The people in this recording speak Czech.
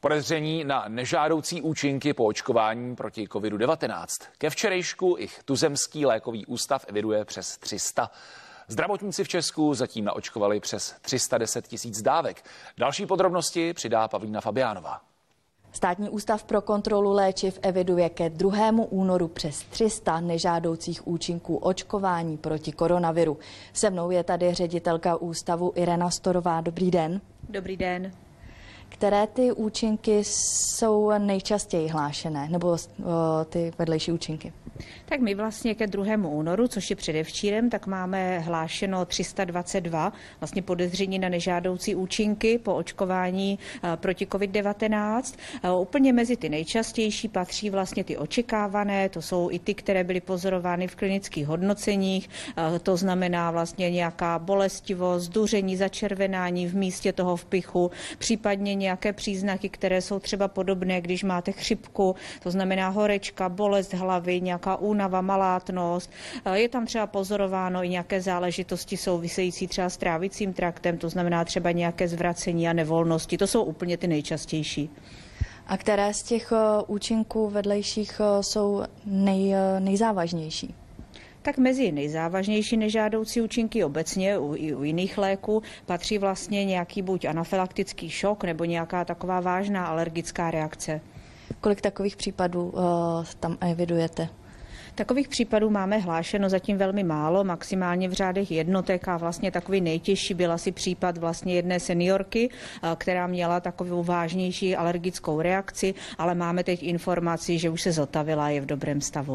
Podezření na nežádoucí účinky po očkování proti COVID-19. Ke včerejšku ich tuzemský lékový ústav eviduje přes 300. Zdravotníci v Česku zatím naočkovali přes 310 tisíc dávek. Další podrobnosti přidá Pavlína Fabiánová. Státní ústav pro kontrolu léčiv eviduje ke 2. únoru přes 300 nežádoucích účinků očkování proti koronaviru. Se mnou je tady ředitelka ústavu Irena Storová. Dobrý den. Dobrý den. Které ty účinky jsou nejčastěji hlášené, nebo uh, ty vedlejší účinky? Tak my vlastně ke 2. únoru, což je předevčírem, tak máme hlášeno 322 vlastně podezření na nežádoucí účinky po očkování uh, proti COVID-19. Uh, úplně mezi ty nejčastější patří vlastně ty očekávané, to jsou i ty, které byly pozorovány v klinických hodnoceních, to znamená vlastně nějaká bolestivost, duření, začervenání v místě toho vpichu, případně nějaké příznaky, které jsou třeba podobné, když máte chřipku, to znamená horečka, bolest hlavy, nějaká únava, malátnost. Je tam třeba pozorováno i nějaké záležitosti související třeba s trávicím traktem, to znamená třeba nějaké zvracení a nevolnosti. To jsou úplně ty nejčastější. A které z těch eh, účinků vedlejších eh, jsou nej, eh, nejzávažnější? tak mezi nejzávažnější nežádoucí účinky obecně u, i u jiných léků patří vlastně nějaký buď anafylaktický šok nebo nějaká taková vážná alergická reakce. Kolik takových případů uh, tam evidujete? Takových případů máme hlášeno zatím velmi málo, maximálně v řádech jednotek a vlastně takový nejtěžší byl asi případ vlastně jedné seniorky, eh, která měla takovou vážnější alergickou reakci, ale máme teď informaci, že už se zotavila a je v dobrém stavu.